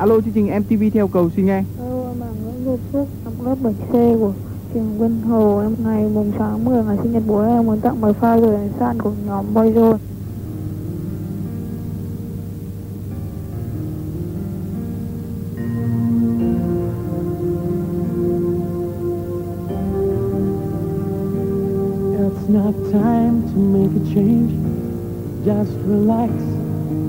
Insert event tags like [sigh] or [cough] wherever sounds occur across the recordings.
Alo chương trình MTV theo cầu xin nghe. Alo, em là Nguyễn Việt Phúc, học lớp 7C của trường Vân Hồ. Em ngày mùng 6 tháng 10 ngày sinh nhật bố em muốn tặng bài file rồi đánh sàn của nhóm Boyzone. It's not time to make a change. Just relax,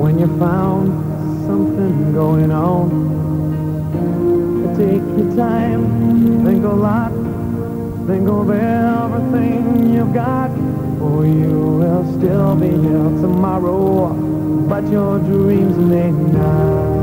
when you found something going on. Take your time, think a lot, think of everything you've got, for you will still be here tomorrow, but your dreams may not.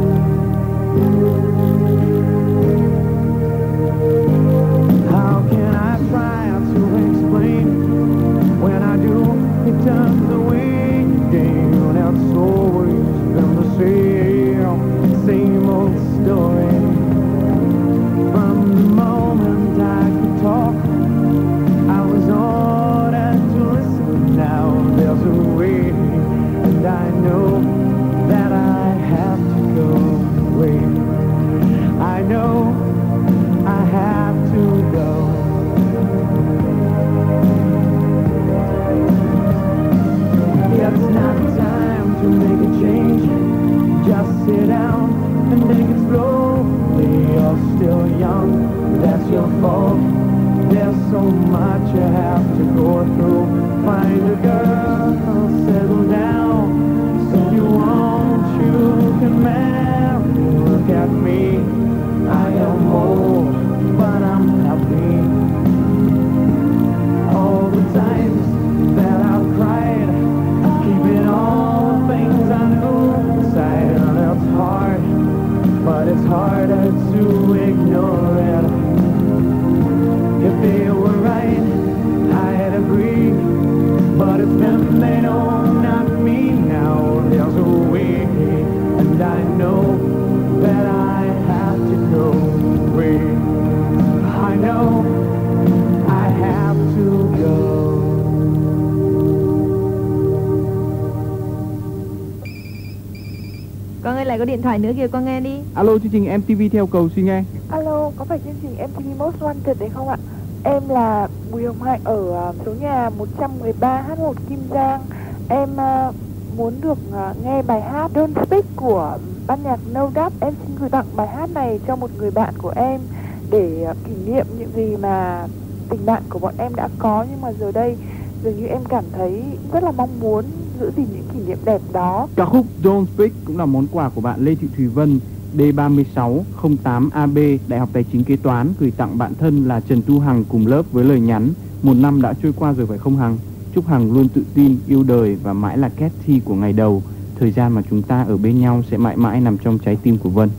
Điện thoại nữa kìa con nghe đi Alo chương trình MTV theo cầu xin nghe. Alo, có phải chương trình MTV Most Wanted đấy không ạ? Em là Bùi Hồng Hạnh ở à, số nhà 113H1 Kim Giang. Em à, muốn được à, nghe bài hát Don't Speak của ban nhạc No Doubt. Em xin gửi tặng bài hát này cho một người bạn của em để à, kỷ niệm những gì mà tình bạn của bọn em đã có nhưng mà giờ đây dường như em cảm thấy rất là mong muốn giữ gìn những kỷ niệm đẹp đó. Ca khúc Don't Speak cũng là món quà của bạn Lê Thị Thùy Vân D3608AB Đại học Tài chính Kế toán gửi tặng bạn thân là Trần Tu Hằng cùng lớp với lời nhắn một năm đã trôi qua rồi phải không Hằng? Chúc Hằng luôn tự tin, yêu đời và mãi là Cathy của ngày đầu. Thời gian mà chúng ta ở bên nhau sẽ mãi mãi nằm trong trái tim của Vân.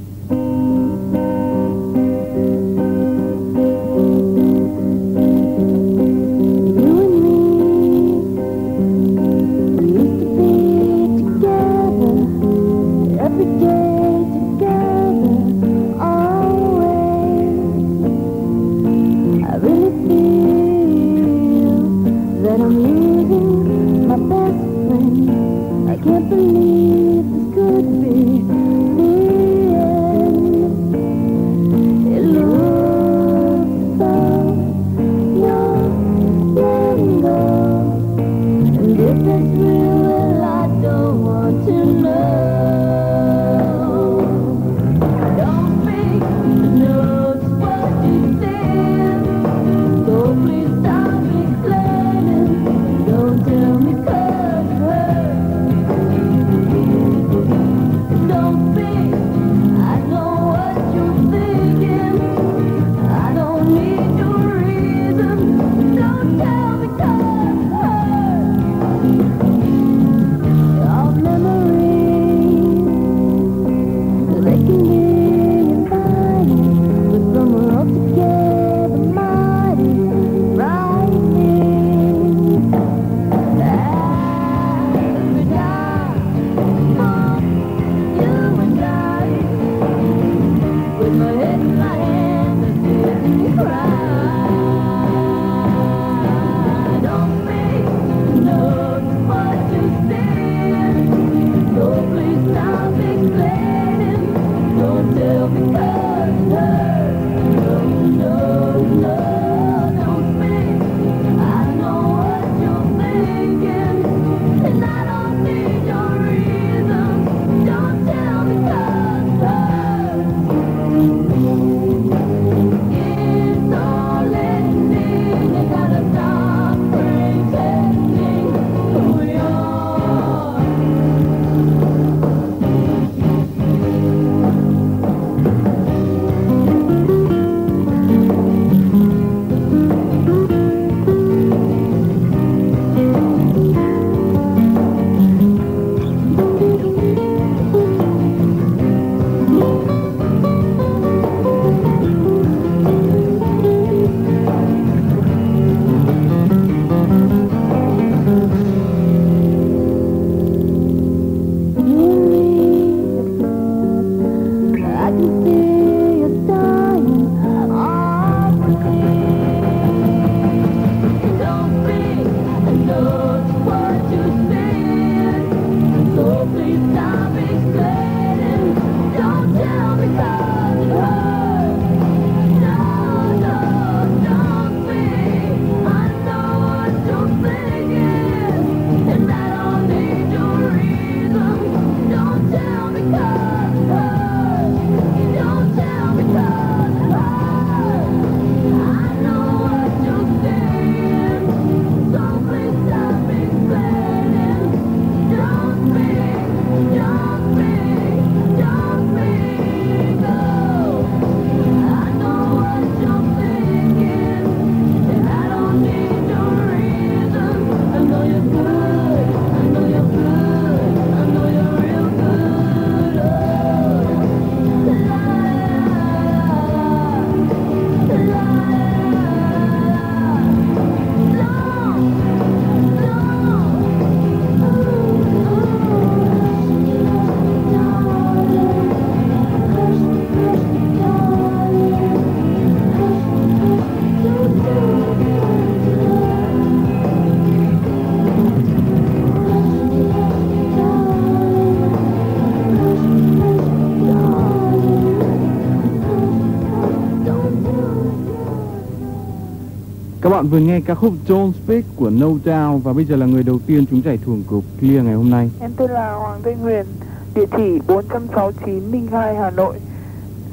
Các bạn vừa nghe ca khúc Don't Speak của No Doubt và bây giờ là người đầu tiên chúng giải thưởng của Clear ngày hôm nay. Em tên là Hoàng Tây Nguyên, địa chỉ 469 Minh Khai, Hà Nội.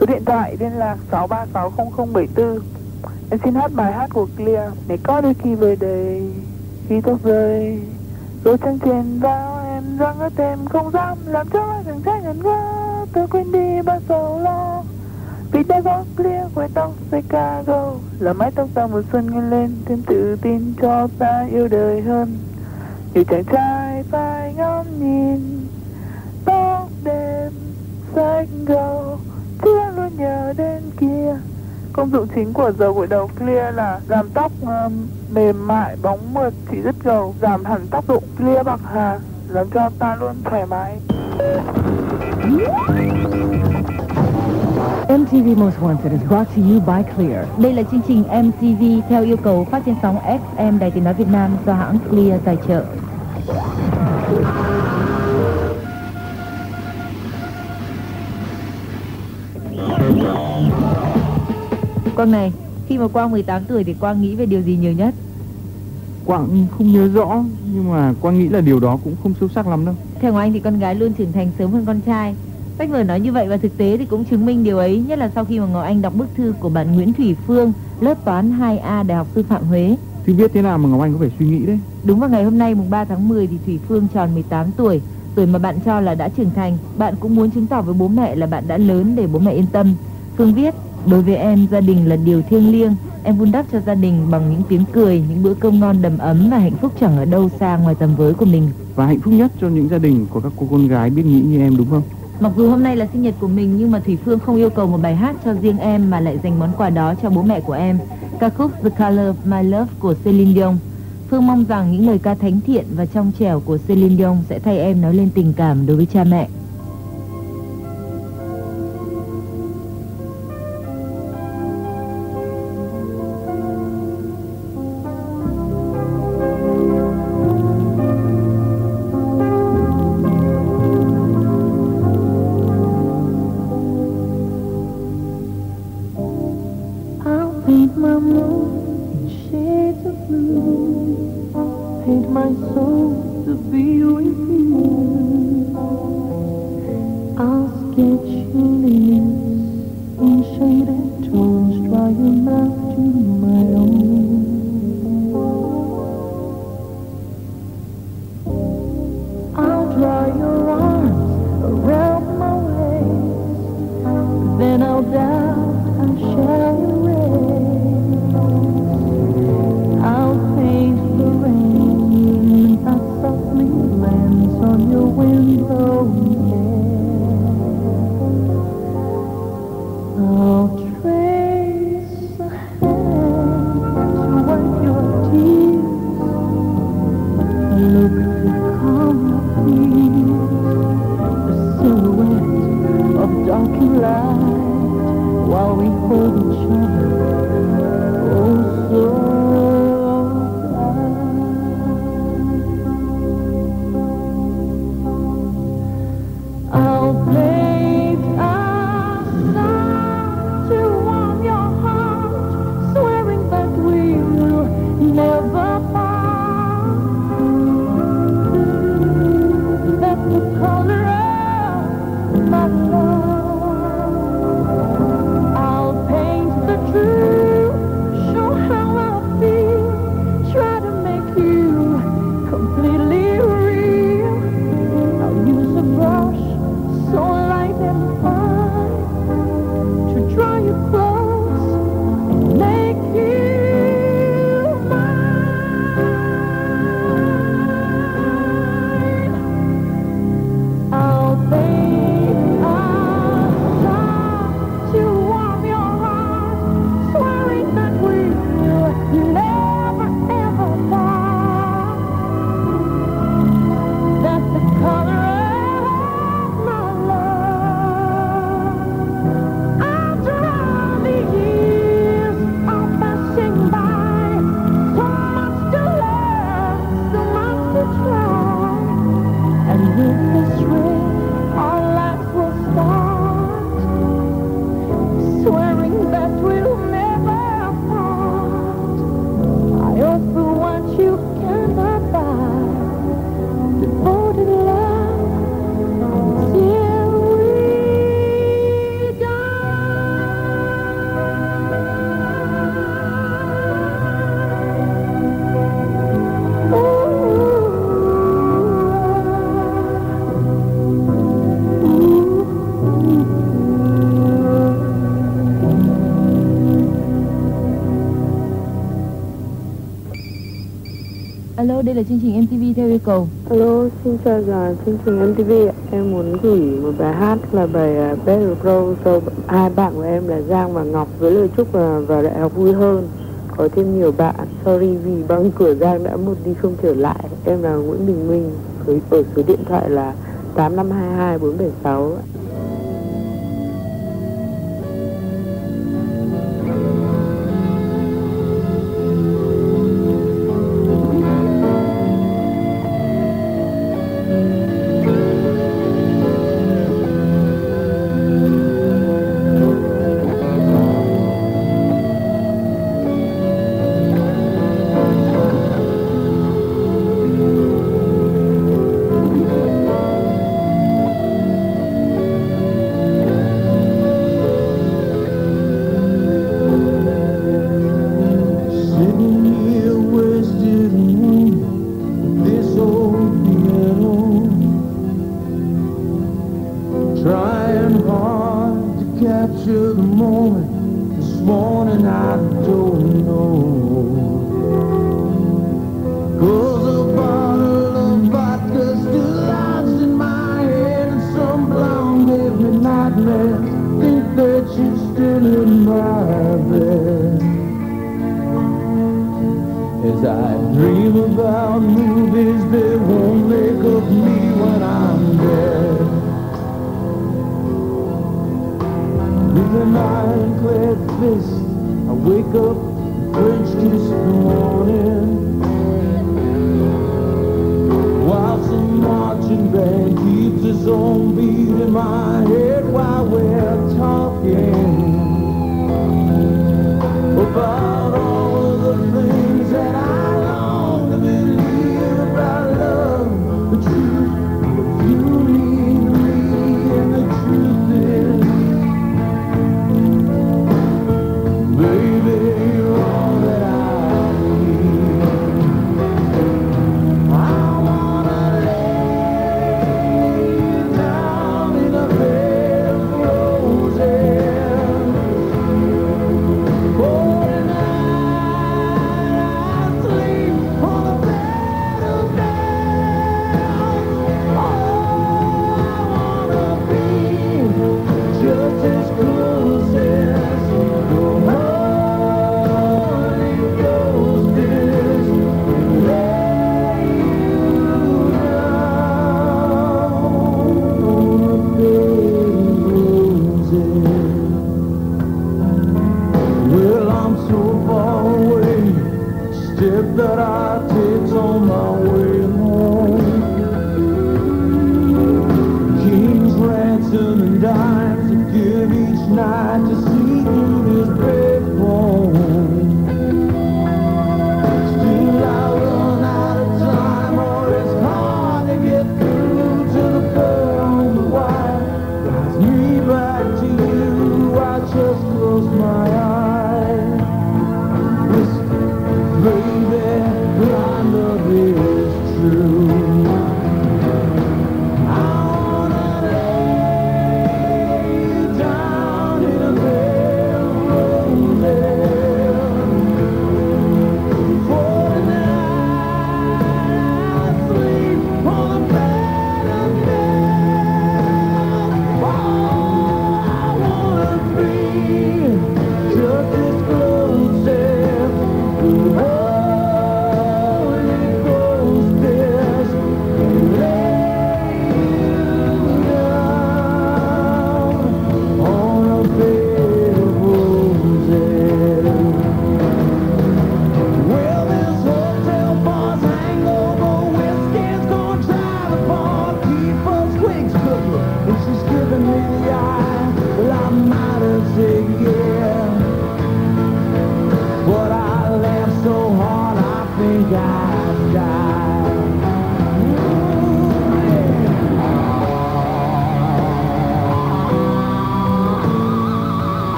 Số điện thoại liên lạc 6360074. Em xin hát bài hát của Clear. Để có đôi khi về đây, khi tóc rơi, rồi chân trên vào em răng ở em không dám làm cho ai chẳng trách ngẩn ngơ. Tôi quên đi bao sầu lo. Vì đã có clear quay tóc Chicago Là mái tóc ta mùa xuân nghe lên Thêm tự tin cho ta yêu đời hơn Nhiều chàng trai phải ngắm nhìn Tóc đêm xanh gầu Chưa luôn nhớ đến kia Công dụng chính của dầu gội đầu clear là làm tóc um, mềm mại, bóng mượt, chỉ rất gầu, giảm hẳn tác dụng clear bạc hà, làm cho ta luôn thoải mái. MTV Most Wanted is brought to you by Clear. Đây là chương trình MTV theo yêu cầu phát trên sóng FM Đài Tiếng Nói Việt Nam do hãng Clear tài trợ. Quang này, khi mà Quang 18 tuổi thì Quang nghĩ về điều gì nhiều nhất? Quang không nhớ rõ nhưng mà Quang nghĩ là điều đó cũng không sâu sắc lắm đâu. Theo anh thì con gái luôn trưởng thành sớm hơn con trai. Sách vở nói như vậy và thực tế thì cũng chứng minh điều ấy, nhất là sau khi mà Ngọc Anh đọc bức thư của bạn Nguyễn Thủy Phương, lớp toán 2A Đại học Sư phạm Huế. Thì viết thế nào mà Ngọc Anh có phải suy nghĩ đấy. Đúng vào ngày hôm nay mùng 3 tháng 10 thì Thủy Phương tròn 18 tuổi, tuổi mà bạn cho là đã trưởng thành. Bạn cũng muốn chứng tỏ với bố mẹ là bạn đã lớn để bố mẹ yên tâm. Phương viết, đối với em gia đình là điều thiêng liêng, em vun đắp cho gia đình bằng những tiếng cười, những bữa cơm ngon đầm ấm và hạnh phúc chẳng ở đâu xa ngoài tầm với của mình. Và hạnh phúc nhất cho những gia đình có các cô con gái biết nghĩ như em đúng không? Mặc dù hôm nay là sinh nhật của mình, nhưng mà Thủy Phương không yêu cầu một bài hát cho riêng em mà lại dành món quà đó cho bố mẹ của em. Ca khúc The Color of My Love của Celine Dion. Phương mong rằng những lời ca thánh thiện và trong trẻo của Celine Dion sẽ thay em nói lên tình cảm đối với cha mẹ. Xin chào giờ xin chào MTV ạ. Em muốn gửi một bài hát là bài uh, Better Grow cho hai bạn của em là Giang và Ngọc với lời chúc à, uh, vào đại học vui hơn. Có thêm nhiều bạn. Sorry vì băng cửa Giang đã một đi không trở lại. Em là Nguyễn Bình Minh với ở số điện thoại là tám năm hai hai bốn bảy sáu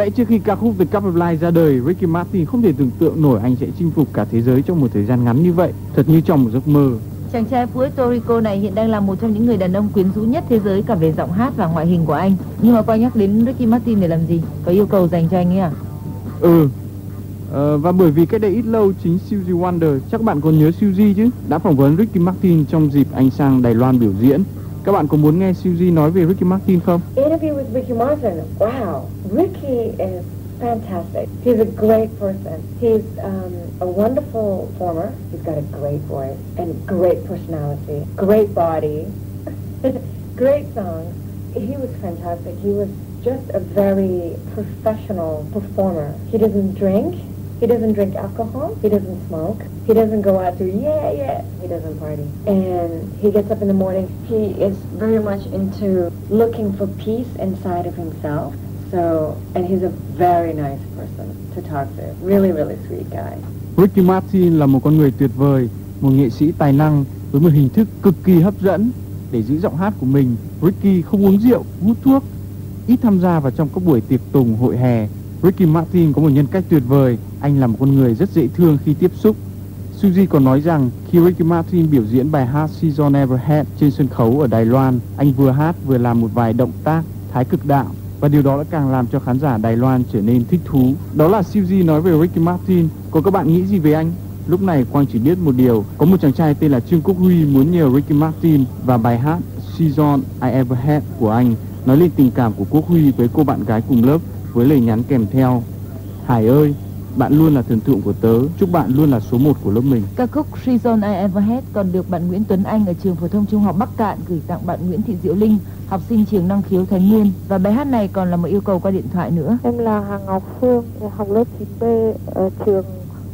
lẽ trước khi ca khúc The Cup of Life ra đời, Ricky Martin không thể tưởng tượng nổi anh sẽ chinh phục cả thế giới trong một thời gian ngắn như vậy, thật như trong một giấc mơ. Chàng trai Puerto Rico này hiện đang là một trong những người đàn ông quyến rũ nhất thế giới cả về giọng hát và ngoại hình của anh. Nhưng mà quay nhắc đến Ricky Martin để làm gì? Có yêu cầu dành cho anh ấy à? Ừ. Ờ, và bởi vì cách đây ít lâu chính Suzy Wonder, chắc bạn còn nhớ Suzy chứ, đã phỏng vấn Ricky Martin trong dịp anh sang Đài Loan biểu diễn. Các bạn có muốn nghe Suzy nói về Ricky Martin không? Interview with Ricky Martin. Wow, Ricky is fantastic. He's a great person. He's um, a wonderful performer. He's got a great voice and great personality, great body, [laughs] great songs. He was fantastic. He was just a very professional performer. He doesn't drink. He doesn't drink alcohol. He doesn't smoke. He doesn't go out to yeah yeah. He doesn't party. And he gets up in the morning. He is very much into looking for peace inside of himself. So, and he's a very nice person to talk to. Really, really sweet guy. Ricky Martin là một con người tuyệt vời, một nghệ sĩ tài năng với một hình thức cực kỳ hấp dẫn. Để giữ giọng hát của mình, Ricky không uống rượu, hút thuốc, ít tham gia vào trong các buổi tiệc tùng hội hè. Ricky Martin có một nhân cách tuyệt vời, anh là một con người rất dễ thương khi tiếp xúc. Suzy còn nói rằng khi Ricky Martin biểu diễn bài hát Season Never Had trên sân khấu ở Đài Loan, anh vừa hát vừa làm một vài động tác thái cực đạo và điều đó đã càng làm cho khán giả Đài Loan trở nên thích thú. Đó là Suzy nói về Ricky Martin. Còn các bạn nghĩ gì về anh? Lúc này Quang chỉ biết một điều, có một chàng trai tên là Trương Quốc Huy muốn nhờ Ricky Martin và bài hát Season I Ever Had của anh nói lên tình cảm của Quốc Huy với cô bạn gái cùng lớp với lời nhắn kèm theo Hải ơi, bạn luôn là thần tượng của tớ, chúc bạn luôn là số một của lớp mình. Ca khúc Reason I Ever Had còn được bạn Nguyễn Tuấn Anh ở trường phổ thông trung học Bắc Cạn gửi tặng bạn Nguyễn Thị Diệu Linh, học sinh trường năng khiếu Thái Nguyên và bài hát này còn là một yêu cầu qua điện thoại nữa. Em là Hà Ngọc Phương, học lớp 9B ở trường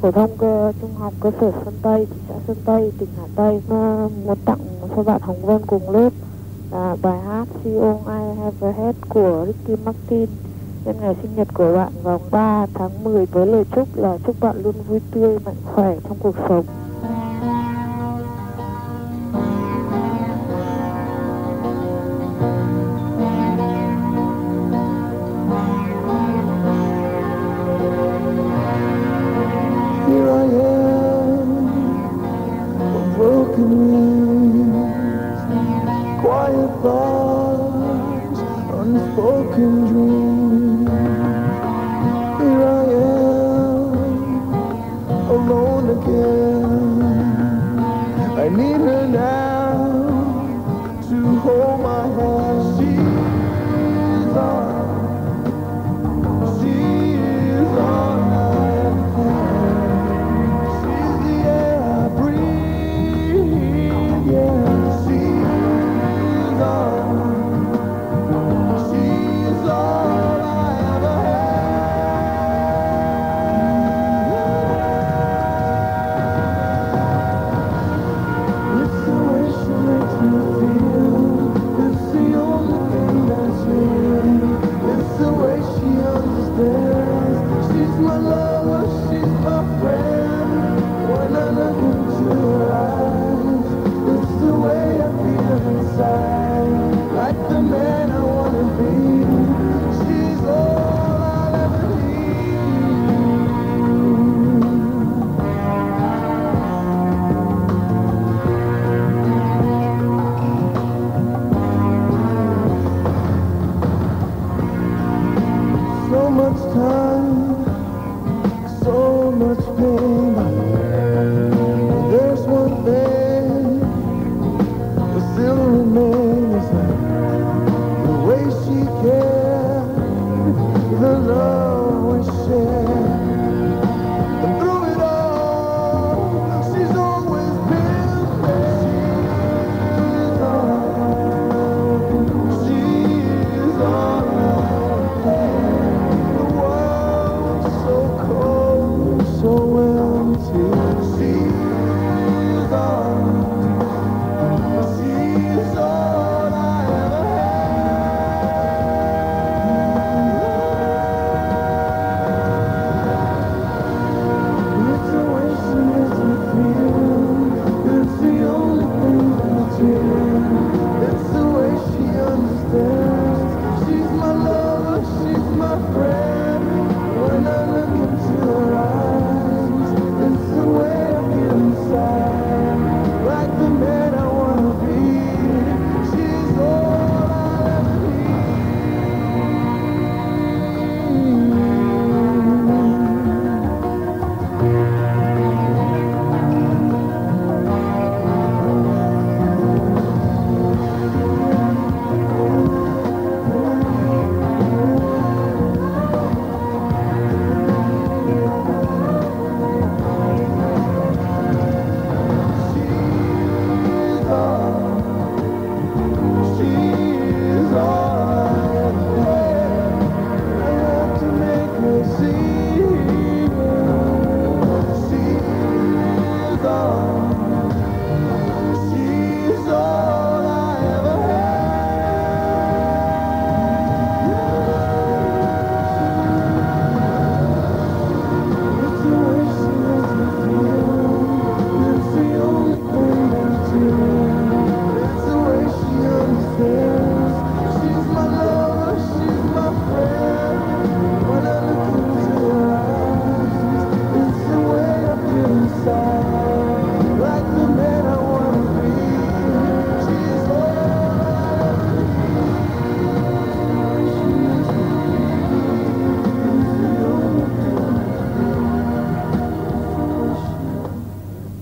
phổ thông cơ trung học cơ sở Sơn Tây, thị xã Sơn Tây, tỉnh Hà Tây. Mà muốn tặng cho bạn Hồng Vân cùng lớp là bài hát All I Ever Had của Ricky Martin nhân ngày sinh nhật của bạn vào 3 tháng 10 với lời chúc là chúc bạn luôn vui tươi, mạnh khỏe trong cuộc sống.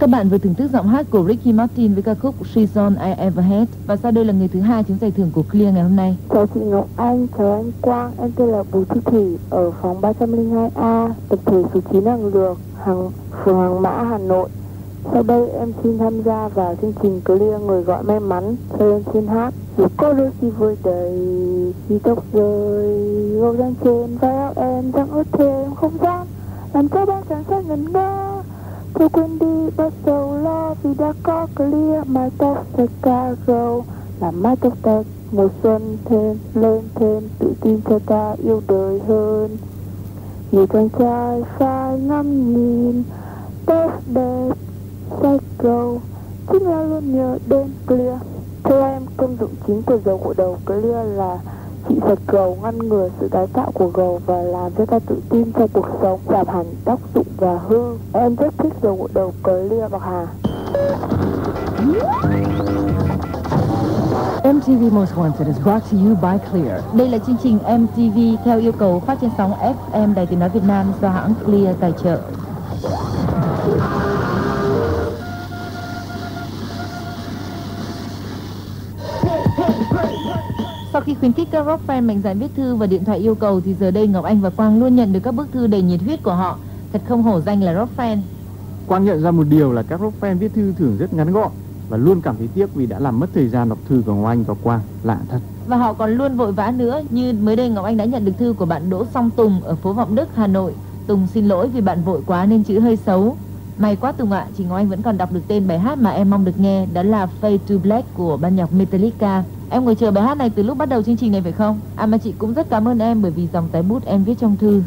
Các bạn vừa thưởng thức giọng hát của Ricky Martin với ca khúc She's On I Ever Had và sau đây là người thứ hai trúng giải thưởng của Clear ngày hôm nay. Chào chị Ngọc Anh, chào anh Quang, em tên là Bùi Thị Thủy ở phòng 302A, tập thể số 9 Hàng Lược, hàng phường Hàng Mã, Hà Nội. Sau đây em xin tham gia vào chương trình Clear người gọi may mắn. Sau em xin hát. Dù có đôi khi vui đầy, khi tóc rơi, gâu răng trên vai áo em chẳng ướt thêm không gian, làm cho bạn cảm giác ngẩn ngơ. Thôi quên đi bớt sầu lo vì đã có Clear My tóc sẽ ca râu, làm mái tóc đẹp mùa xuân thêm lên thêm tự tin cho ta yêu đời hơn. Nhiều chàng trai phải ngắm nhìn tóc đẹp say câu chính là luôn nhớ đến clear theo em công dụng chính của dầu gội đầu clear là trị sạch gầu ngăn ngừa sự tái tạo của gầu và làm cho ta tự tin trong cuộc sống giảm hẳn tóc rụng và hương em rất thích dầu gội đầu clear bạc hà MTV Most Wanted is brought to you by Clear. Đây là chương trình MTV theo yêu cầu phát trên sóng FM Đài Tiếng Nói Việt Nam do hãng Clear tài trợ. Khi khuyến khích các rock fan mạnh dạn viết thư và điện thoại yêu cầu thì giờ đây Ngọc Anh và Quang luôn nhận được các bức thư đầy nhiệt huyết của họ. Thật không hổ danh là rock fan. Quang nhận ra một điều là các rock fan viết thư thường rất ngắn gọn và luôn cảm thấy tiếc vì đã làm mất thời gian đọc thư của Ngọc Anh và Quang. Lạ thật. Và họ còn luôn vội vã nữa như mới đây Ngọc Anh đã nhận được thư của bạn Đỗ Song Tùng ở phố Vọng Đức, Hà Nội. Tùng xin lỗi vì bạn vội quá nên chữ hơi xấu. May quá Tùng ạ, chị Ngọc Anh vẫn còn đọc được tên bài hát mà em mong được nghe, đó là Fade to Black của ban nhạc Metallica. Em ngồi chờ bài hát này từ lúc bắt đầu chương trình này phải không? À mà chị cũng rất cảm ơn em bởi vì dòng tái bút em viết trong thư.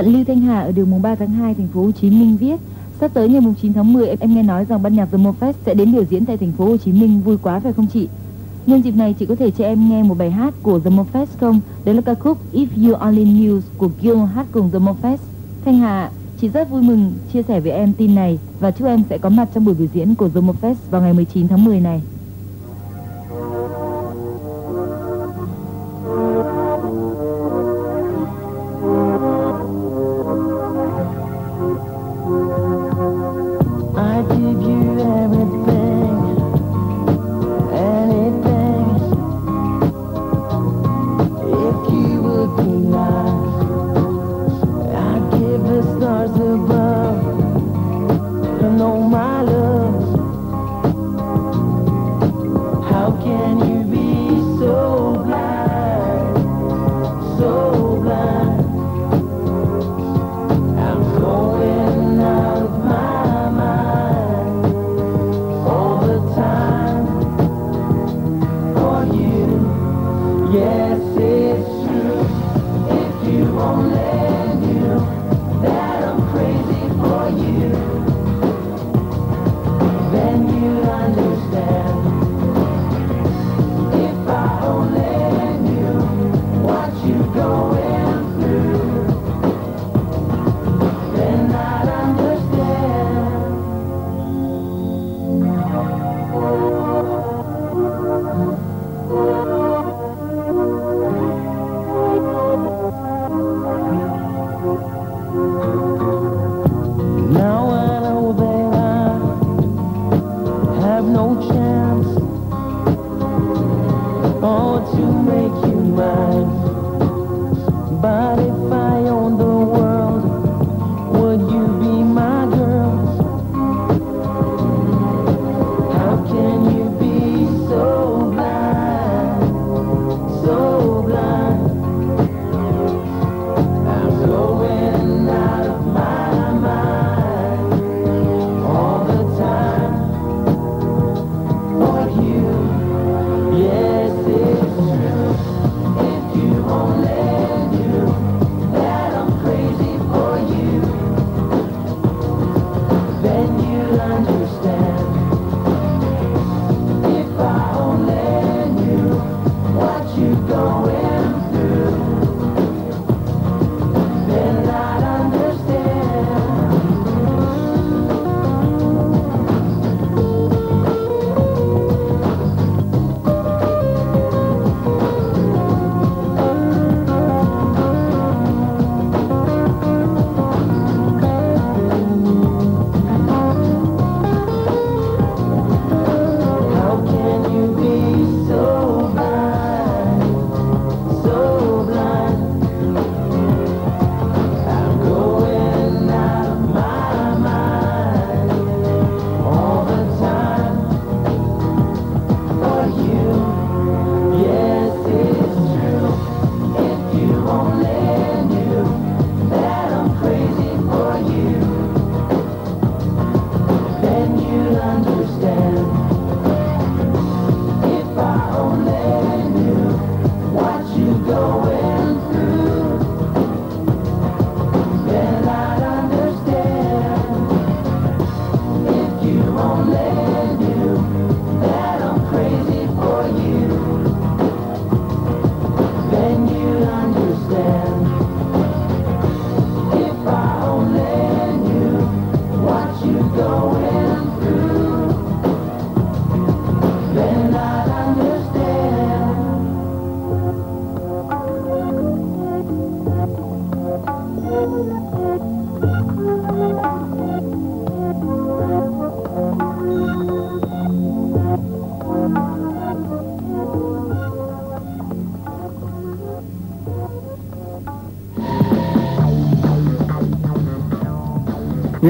Bạn Lưu Thanh Hà ở đường mùng 3 tháng 2 thành phố Hồ Chí Minh viết Sắp tới ngày mùng 9 tháng 10 em nghe nói rằng ban nhạc The Mofest sẽ đến biểu diễn tại thành phố Hồ Chí Minh vui quá phải không chị? Nhân dịp này chị có thể cho em nghe một bài hát của The Mofest không? Đó là ca khúc If You Only Knew của Gil hát cùng The Mofest. Thanh Hà, chị rất vui mừng chia sẻ với em tin này và chúc em sẽ có mặt trong buổi biểu diễn của The Mofest vào ngày 19 tháng 10 này.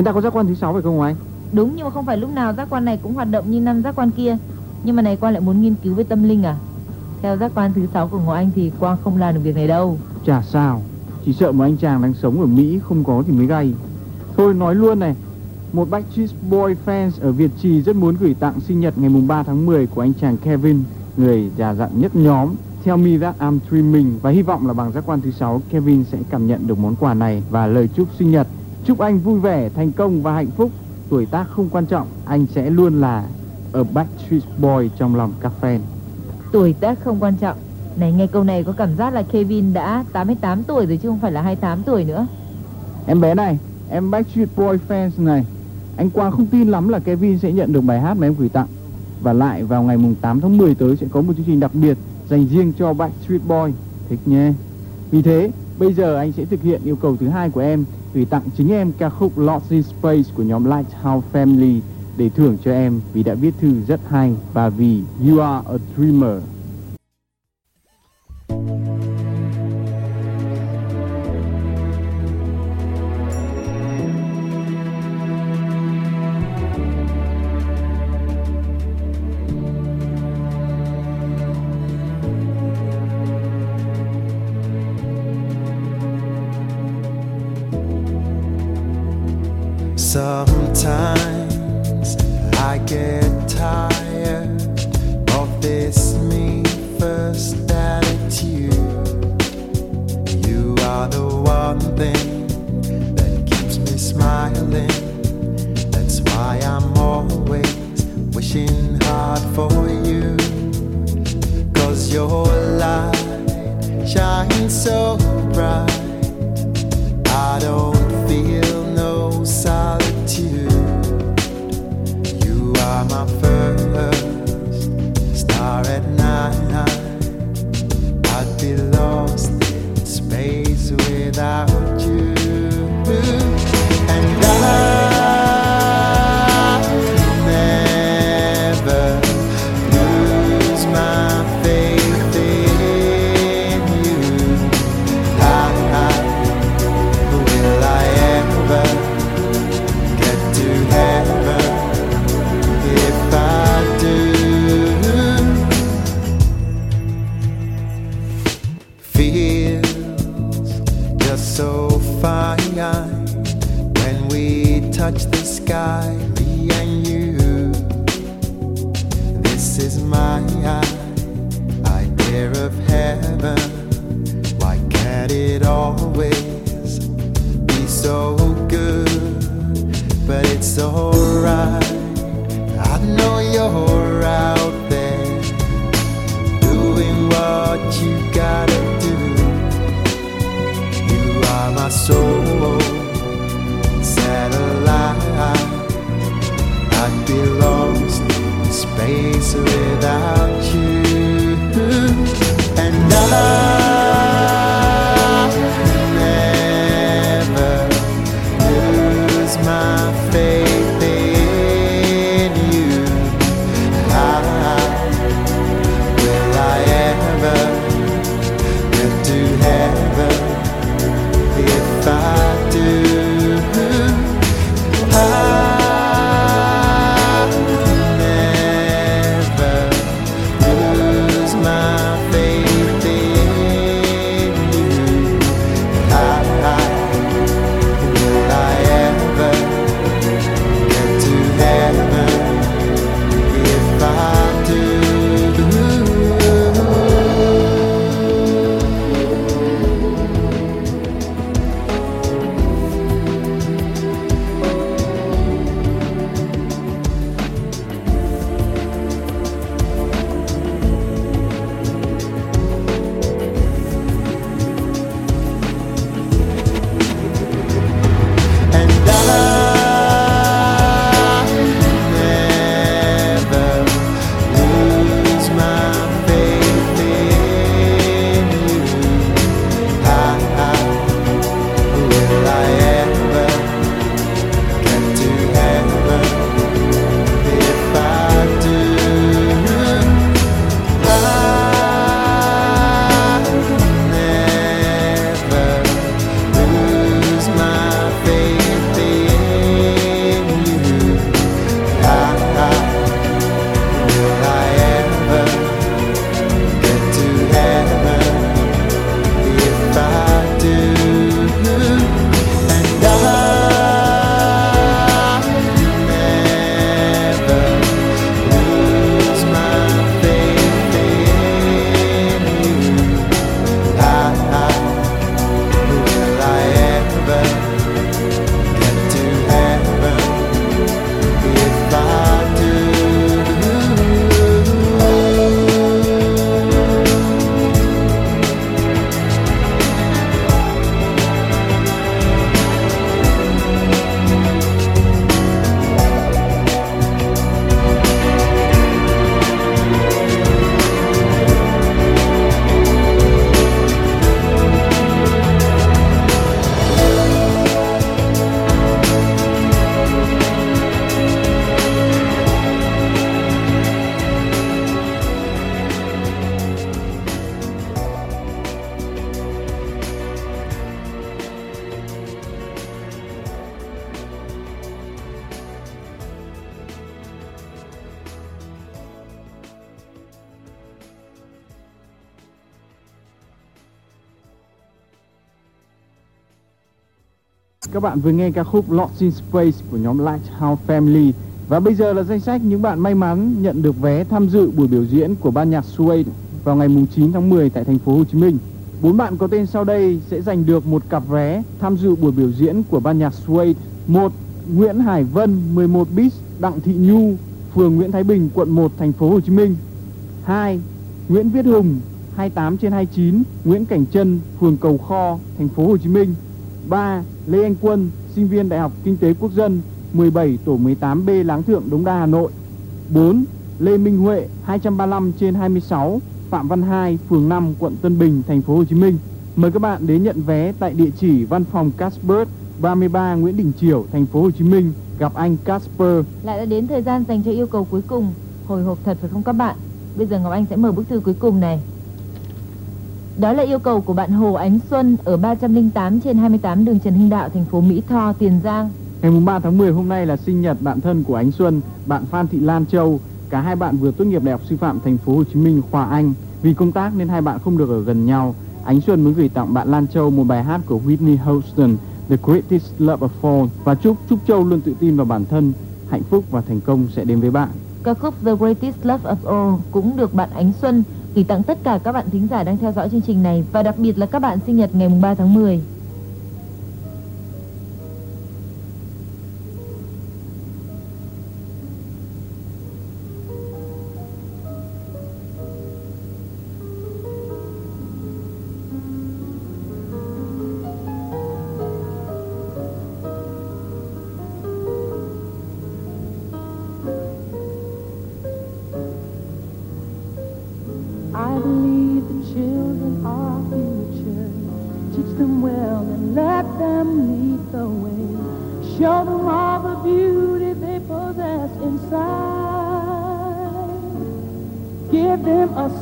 Người ta có giác quan thứ sáu phải không anh? Đúng nhưng mà không phải lúc nào giác quan này cũng hoạt động như năm giác quan kia. Nhưng mà này Quang lại muốn nghiên cứu về tâm linh à? Theo giác quan thứ sáu của Ngọc Anh thì Quang không làm được việc này đâu. Chả sao Chỉ sợ một anh chàng đang sống ở Mỹ không có thì mới gay Thôi nói luôn này Một Backstreet Boy fans ở Việt Trì rất muốn gửi tặng sinh nhật ngày mùng 3 tháng 10 của anh chàng Kevin Người già dặn nhất nhóm Tell Me That I'm Dreaming và hy vọng là bằng giác quan thứ sáu Kevin sẽ cảm nhận được món quà này và lời chúc sinh nhật. Chúc anh vui vẻ, thành công và hạnh phúc. Tuổi tác không quan trọng, anh sẽ luôn là a Backstreet Boy trong lòng các fan. Tuổi tác không quan trọng. Này nghe câu này có cảm giác là Kevin đã 88 tuổi rồi chứ không phải là 28 tuổi nữa. Em bé này, em Backstreet Boy fans này, anh Quang không tin lắm là Kevin sẽ nhận được bài hát mà em gửi tặng. Và lại vào ngày mùng 8 tháng 10 tới sẽ có một chương trình đặc biệt dành riêng cho Backstreet Boy. Thích nhé. Vì thế, bây giờ anh sẽ thực hiện yêu cầu thứ hai của em gửi tặng chính em ca khúc Lost in Space của nhóm Lighthouse Family để thưởng cho em vì đã viết thư rất hay và vì You are a dreamer. So bright. I don't time. Các bạn vừa nghe ca khúc Lost in Space của nhóm Lighthouse Family. Và bây giờ là danh sách những bạn may mắn nhận được vé tham dự buổi biểu diễn của ban nhạc Suede vào ngày 9 tháng 10 tại thành phố Hồ Chí Minh. Bốn bạn có tên sau đây sẽ giành được một cặp vé tham dự buổi biểu diễn của ban nhạc Suede. một, Nguyễn Hải Vân 11 bis Đặng Thị Nhu, phường Nguyễn Thái Bình, quận 1 thành phố Hồ Chí Minh 2 Nguyễn Viết Hùng 28 trên 29 Nguyễn Cảnh Trân, phường Cầu Kho, thành phố Hồ Chí Minh 3 Lê Anh Quân sinh viên Đại học Kinh tế Quốc dân 17 tổ 18B Láng Thượng Đống Đa Hà Nội 4 Lê Minh Huệ 235 trên 26 Phạm Văn Hai phường 5 quận Tân Bình thành phố Hồ Chí Minh Mời các bạn đến nhận vé tại địa chỉ văn phòng Casper 33 Nguyễn Đình Chiểu, thành phố Hồ Chí Minh gặp anh Casper. Lại đã đến thời gian dành cho yêu cầu cuối cùng. Hồi hộp thật phải không các bạn? Bây giờ Ngọc Anh sẽ mở bức thư cuối cùng này. Đó là yêu cầu của bạn Hồ Ánh Xuân ở 308 trên 28 đường Trần Hưng Đạo, thành phố Mỹ Tho, Tiền Giang. Ngày 3 tháng 10 hôm nay là sinh nhật bạn thân của Ánh Xuân, bạn Phan Thị Lan Châu. Cả hai bạn vừa tốt nghiệp Đại học Sư phạm thành phố Hồ Chí Minh khoa Anh. Vì công tác nên hai bạn không được ở gần nhau. Ánh Xuân muốn gửi tặng bạn Lan Châu một bài hát của Whitney Houston The Greatest Love of All và chúc Trúc Châu luôn tự tin vào bản thân, hạnh phúc và thành công sẽ đến với bạn. Ca khúc The Greatest Love of All cũng được bạn Ánh Xuân gửi tặng tất cả các bạn thính giả đang theo dõi chương trình này và đặc biệt là các bạn sinh nhật ngày 3 tháng 10.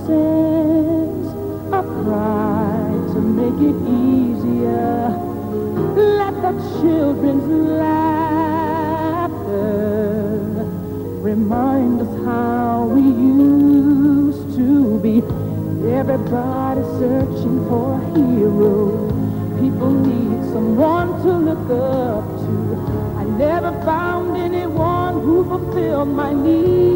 Sense of pride to make it easier. Let the children's laughter remind us how we used to be. Everybody searching for a hero. People need someone to look up to. I never found anyone who fulfilled my needs.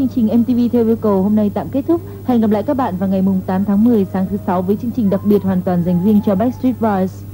Chương trình MTV theo yêu cầu hôm nay tạm kết thúc. Hẹn gặp lại các bạn vào ngày mùng 8 tháng 10 sáng thứ sáu với chương trình đặc biệt hoàn toàn dành riêng cho Backstreet Boys.